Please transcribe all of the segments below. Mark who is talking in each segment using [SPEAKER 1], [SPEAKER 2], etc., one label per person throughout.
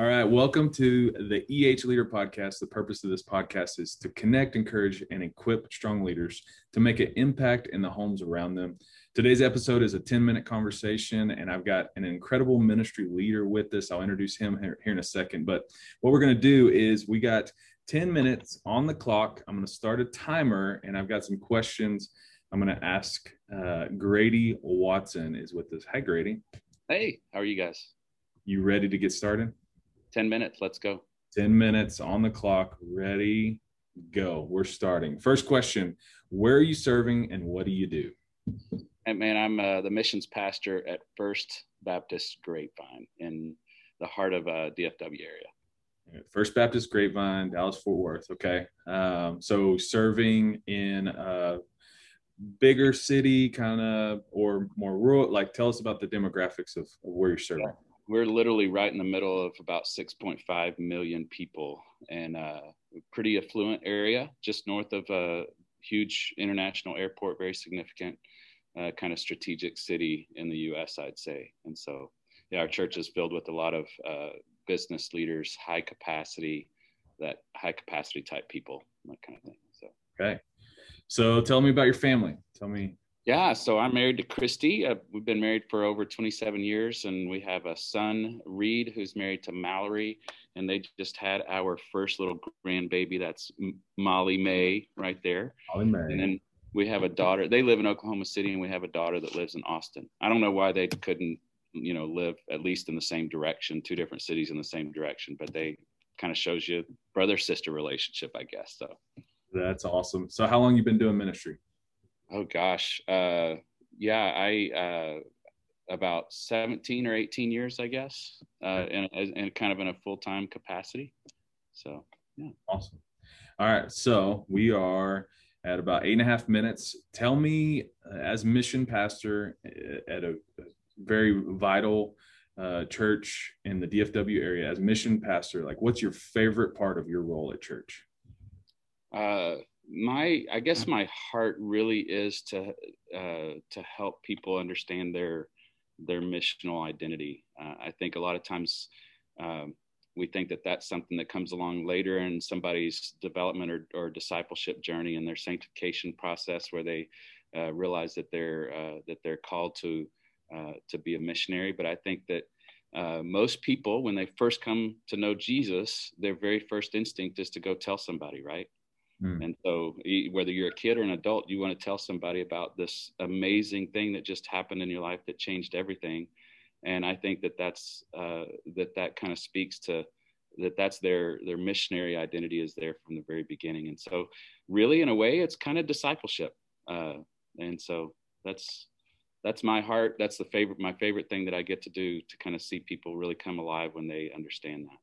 [SPEAKER 1] All right, welcome to the EH Leader Podcast. The purpose of this podcast is to connect, encourage, and equip strong leaders to make an impact in the homes around them. Today's episode is a 10 minute conversation, and I've got an incredible ministry leader with us. I'll introduce him here, here in a second. But what we're going to do is we got 10 minutes on the clock. I'm going to start a timer, and I've got some questions. I'm going to ask uh, Grady Watson is with us. Hi, Grady.
[SPEAKER 2] Hey, how are you guys?
[SPEAKER 1] You ready to get started?
[SPEAKER 2] 10 minutes. Let's go.
[SPEAKER 1] 10 minutes on the clock. Ready, go. We're starting. First question Where are you serving and what do you do?
[SPEAKER 2] Hey, man, I'm uh, the missions pastor at First Baptist Grapevine in the heart of uh, DFW area.
[SPEAKER 1] First Baptist Grapevine, Dallas Fort Worth. Okay. Um, so serving in a bigger city, kind of, or more rural. Like, tell us about the demographics of, of where you're serving. Yeah
[SPEAKER 2] we're literally right in the middle of about 6.5 million people and a pretty affluent area just north of a huge international airport very significant uh, kind of strategic city in the us i'd say. And so yeah our church is filled with a lot of uh, business leaders high capacity that high capacity type people that kind of thing so.
[SPEAKER 1] Okay. So tell me about your family. Tell me
[SPEAKER 2] yeah, so I'm married to Christy. Uh, we've been married for over 27 years, and we have a son, Reed, who's married to Mallory, and they just had our first little grandbaby. That's Molly May, right there.
[SPEAKER 1] Molly May.
[SPEAKER 2] And then we have a daughter. They live in Oklahoma City, and we have a daughter that lives in Austin. I don't know why they couldn't, you know, live at least in the same direction, two different cities in the same direction, but they kind of shows you brother sister relationship, I guess. So
[SPEAKER 1] that's awesome. So how long you been doing ministry?
[SPEAKER 2] Oh gosh, uh, yeah, I uh, about seventeen or eighteen years, I guess, uh, in, in kind of in a full time capacity. So yeah,
[SPEAKER 1] awesome. All right, so we are at about eight and a half minutes. Tell me, uh, as mission pastor uh, at a very vital uh, church in the DFW area, as mission pastor, like what's your favorite part of your role at church?
[SPEAKER 2] Uh, my i guess my heart really is to uh, to help people understand their their missional identity. Uh, i think a lot of times um, we think that that's something that comes along later in somebody's development or, or discipleship journey and their sanctification process where they uh, realize that they're uh, that they're called to uh, to be a missionary. But i think that uh, most people when they first come to know jesus their very first instinct is to go tell somebody right Mm. And so, whether you're a kid or an adult, you want to tell somebody about this amazing thing that just happened in your life that changed everything. And I think that that's uh, that that kind of speaks to that that's their their missionary identity is there from the very beginning. And so, really, in a way, it's kind of discipleship. Uh, and so that's that's my heart. That's the favorite my favorite thing that I get to do to kind of see people really come alive when they understand that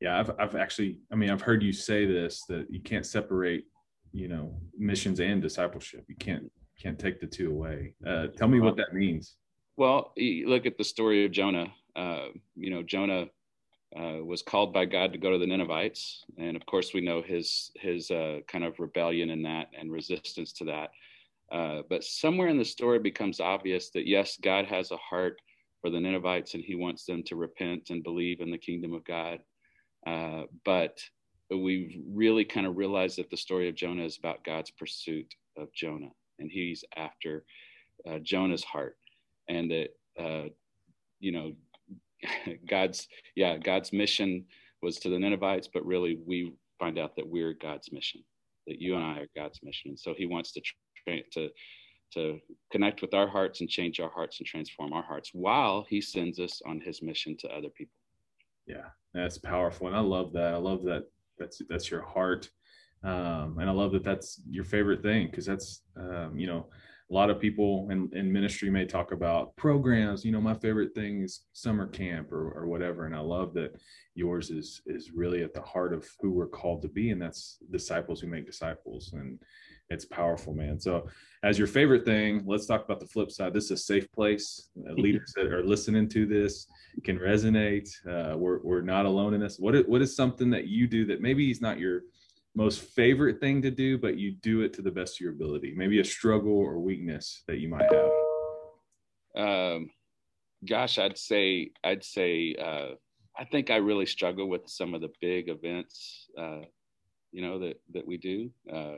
[SPEAKER 1] yeah I've, I've actually i mean i've heard you say this that you can't separate you know missions and discipleship. You can't can't take the two away. Uh, tell me what that means.
[SPEAKER 2] Well look at the story of jonah. Uh, you know jonah uh, was called by god to go to the ninevites. And of course we know his his uh, kind of rebellion in that and resistance to that. Uh, but somewhere in the story becomes obvious that yes god has a heart for the ninevites and he wants them to repent and believe in the kingdom of god uh, but we really kind of realized that the story of Jonah is about God's pursuit of Jonah, and He's after uh, Jonah's heart, and that uh, you know God's yeah God's mission was to the Ninevites, but really we find out that we're God's mission, that you and I are God's mission, and so He wants to tra- to to connect with our hearts and change our hearts and transform our hearts while He sends us on His mission to other people.
[SPEAKER 1] Yeah, that's powerful, and I love that. I love that. That's that's your heart, um, and I love that that's your favorite thing because that's um, you know a lot of people in, in ministry may talk about programs you know my favorite thing is summer camp or, or whatever and i love that yours is is really at the heart of who we're called to be and that's disciples who make disciples and it's powerful, man. So, as your favorite thing, let's talk about the flip side. This is a safe place. Uh, leaders that are listening to this can resonate. Uh, we're we're not alone in this. What is, what is something that you do that maybe is not your most favorite thing to do, but you do it to the best of your ability? Maybe a struggle or weakness that you might have.
[SPEAKER 2] Um, gosh, I'd say I'd say uh, I think I really struggle with some of the big events, uh, you know, that that we do. Uh,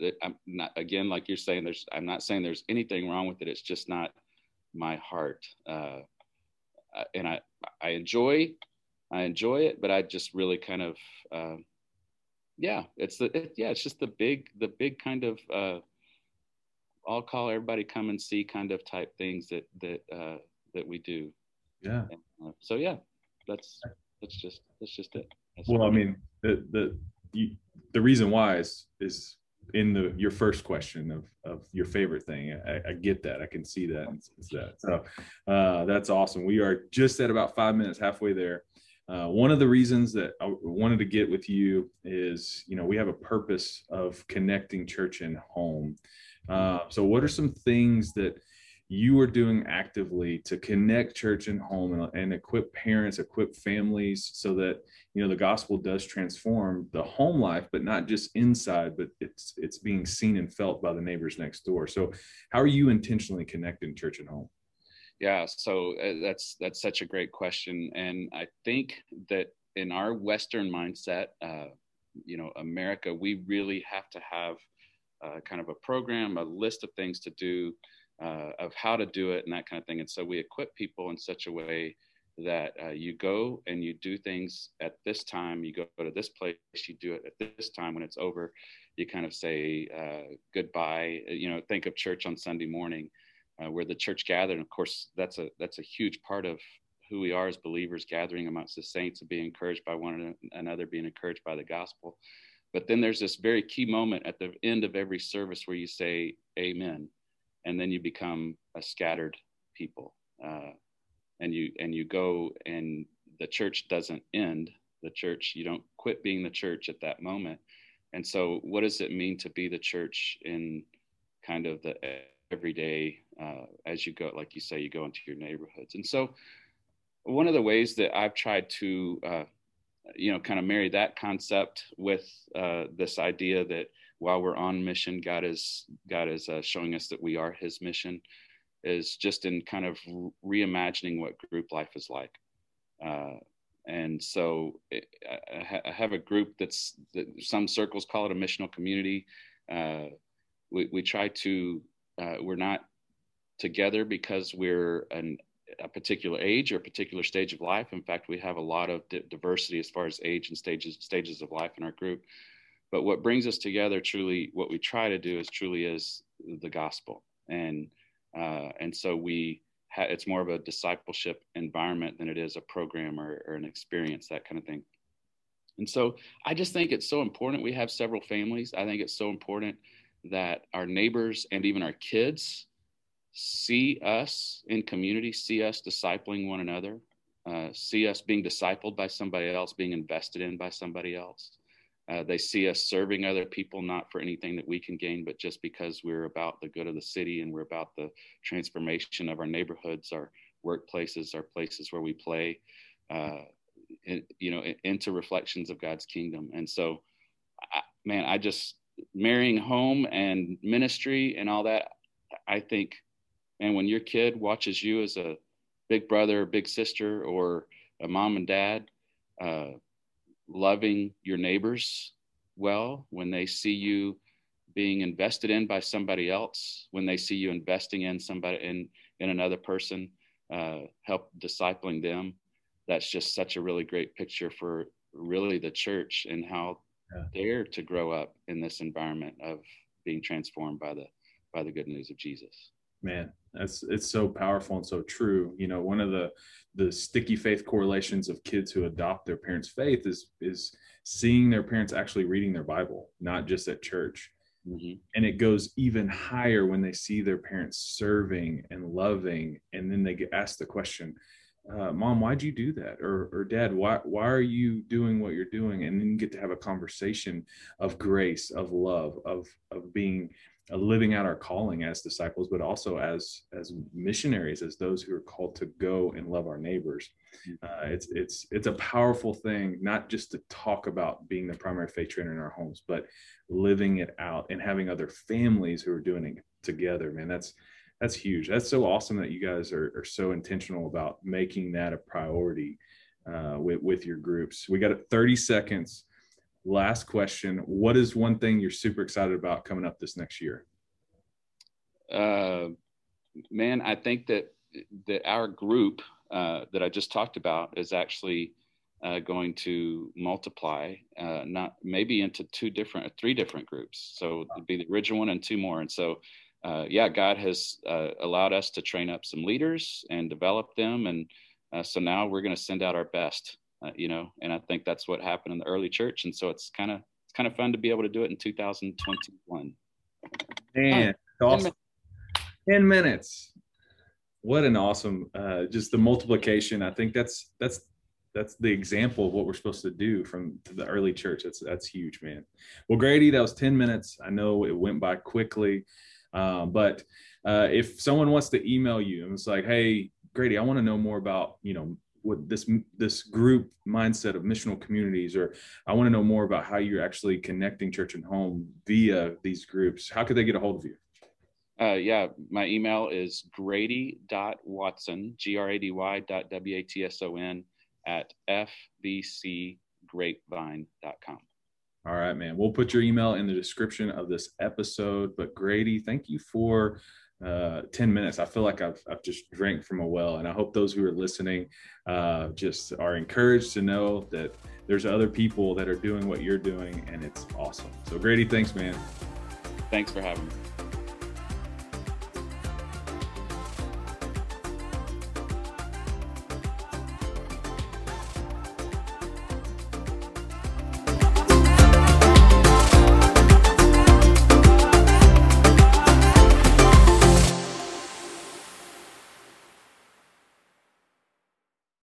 [SPEAKER 2] that I'm not again, like you're saying, there's. I'm not saying there's anything wrong with it. It's just not my heart. Uh, and I I enjoy I enjoy it, but I just really kind of uh, yeah, it's the it, yeah, it's just the big the big kind of uh, I'll call everybody come and see kind of type things that that uh, that we do.
[SPEAKER 1] Yeah.
[SPEAKER 2] And, uh, so yeah, that's that's just that's just it. That's
[SPEAKER 1] well, I mean, the the you, the reason why is is in the your first question of of your favorite thing. I, I get that. I can see that and sense that. So uh, that's awesome. We are just at about five minutes, halfway there. Uh, one of the reasons that I wanted to get with you is, you know, we have a purpose of connecting church and home. Uh, so, what are some things that you are doing actively to connect church and home and, and, equip parents equip families so that you know the gospel does transform the home life but not just inside but it's it's being seen and felt by the neighbors next door. So how are you intentionally connecting church and home?
[SPEAKER 2] Yeah so uh, that's that's such a great question. And i think that in our western mindset uh, you know america we really have to have uh, kind of a program a list of things to do uh, of how to do it and that kind of thing. And so we equip people in such a way that uh, you go and you do things at this time, you go to this place, you do it at this time when it's over, you kind of say uh, goodbye. You know, think of church on Sunday morning, uh, where the church gathered. And of course, that's a that's a huge part of who we are as believers, gathering amongst the saints and being encouraged by one another, being encouraged by the gospel. But then there's this very key moment at the end of every service where you say Amen and then you become a scattered people. Uh, and you and you go and the church doesn't end. The church you don't quit being the church at that moment. And so what does it mean to be the church in kind of the everyday uh, as you go like you say you go into your neighborhoods? And so one of the ways that i've tried to uh, you know kind of marry that concept with uh, this idea that while we're on mission, God is God is uh, showing us that we are His mission. Is just in kind of reimagining what group life is like. Uh, and so it, I, have a group that's that some circles call it a missional community. Uh, we, we try to uh, we're not together because we're an, a particular age or a particular stage of life. In fact, we have a lot of diversity as far as age and stages stages of life in our group. But what brings us together truly, what we try to do is truly is the gospel. And, uh, and so we, ha- it's more of a discipleship environment than it is a program or, or an experience, that kind of thing. And so I just think it's so important. We have several families. I think it's so important that our neighbors and even our kids see us in community, see us discipling one another, uh, see us being discipled by somebody else, being invested in by somebody else. Uh, they see us serving other people, not for anything that we can gain, but just because we're about the good of the city and we're about the transformation of our neighborhoods, our workplaces, our places where we play, uh, in, you know, into reflections of God's kingdom. And so, I, man, I just marrying home and ministry and all that. I think, and when your kid watches you as a big brother, big sister, or a mom and dad, uh, loving your neighbors well, when they see you being invested in by somebody else, when they see you investing in somebody in in another person, uh, help discipling them, that's just such a really great picture for really the church and how yeah. they're to grow up in this environment of being transformed by the by the good news of Jesus
[SPEAKER 1] man that's it's so powerful and so true. You know one of the the sticky faith correlations of kids who adopt their parents faith is is seeing their parents actually reading their bible not just at church. Mm-hmm. and it goes even higher when they see their parents serving and loving and then they get asked the question uh, mom why'd you do that? Or, or dad why, why are you doing what you're doing? And then you get to have a conversation of grace of love of of being living out our calling as disciples but also as as missionaries as those who are called to go and love our neighbors mm-hmm. uh, it's it's it's a powerful thing not just to talk about being the primary faith trainer in our homes but living it out and having other families who are doing it together man that's that's huge that's so awesome that you guys are, are so intentional about making that a priority uh, with, with your groups. We got 30 seconds. Last question. What is one thing you're super excited about coming up this next year?
[SPEAKER 2] Uh, man, I think that that our group uh, that I just talked about is actually uh, going to multiply, uh, not maybe into two different, three different groups. So it'd be the original one and two more. And so, uh, yeah, God has uh, allowed us to train up some leaders and develop them, and uh, so now we're going to send out our best. You know, and I think that's what happened in the early church, and so it's kind of it's kind of fun to be able to do it in 2021.
[SPEAKER 1] Man, awesome. 10 minutes. What an awesome uh, just the multiplication. I think that's that's that's the example of what we're supposed to do from the early church. That's that's huge man. Well grady that was 10 minutes. I know it went by quickly. Um, but uh, if someone wants to email you and it's like hey grady i want to know more about you know what this this group mindset of missional communities or i want to know more about how you're actually connecting church and home via these groups how could they get a hold of you
[SPEAKER 2] uh, yeah, my email is grady.watson, G R A D Y dot W A T S O N at fbcgrapevine.com.
[SPEAKER 1] All right, man. We'll put your email in the description of this episode. But Grady, thank you for uh, 10 minutes. I feel like I've, I've just drank from a well. And I hope those who are listening uh, just are encouraged to know that there's other people that are doing what you're doing, and it's awesome. So, Grady, thanks, man.
[SPEAKER 2] Thanks for having me.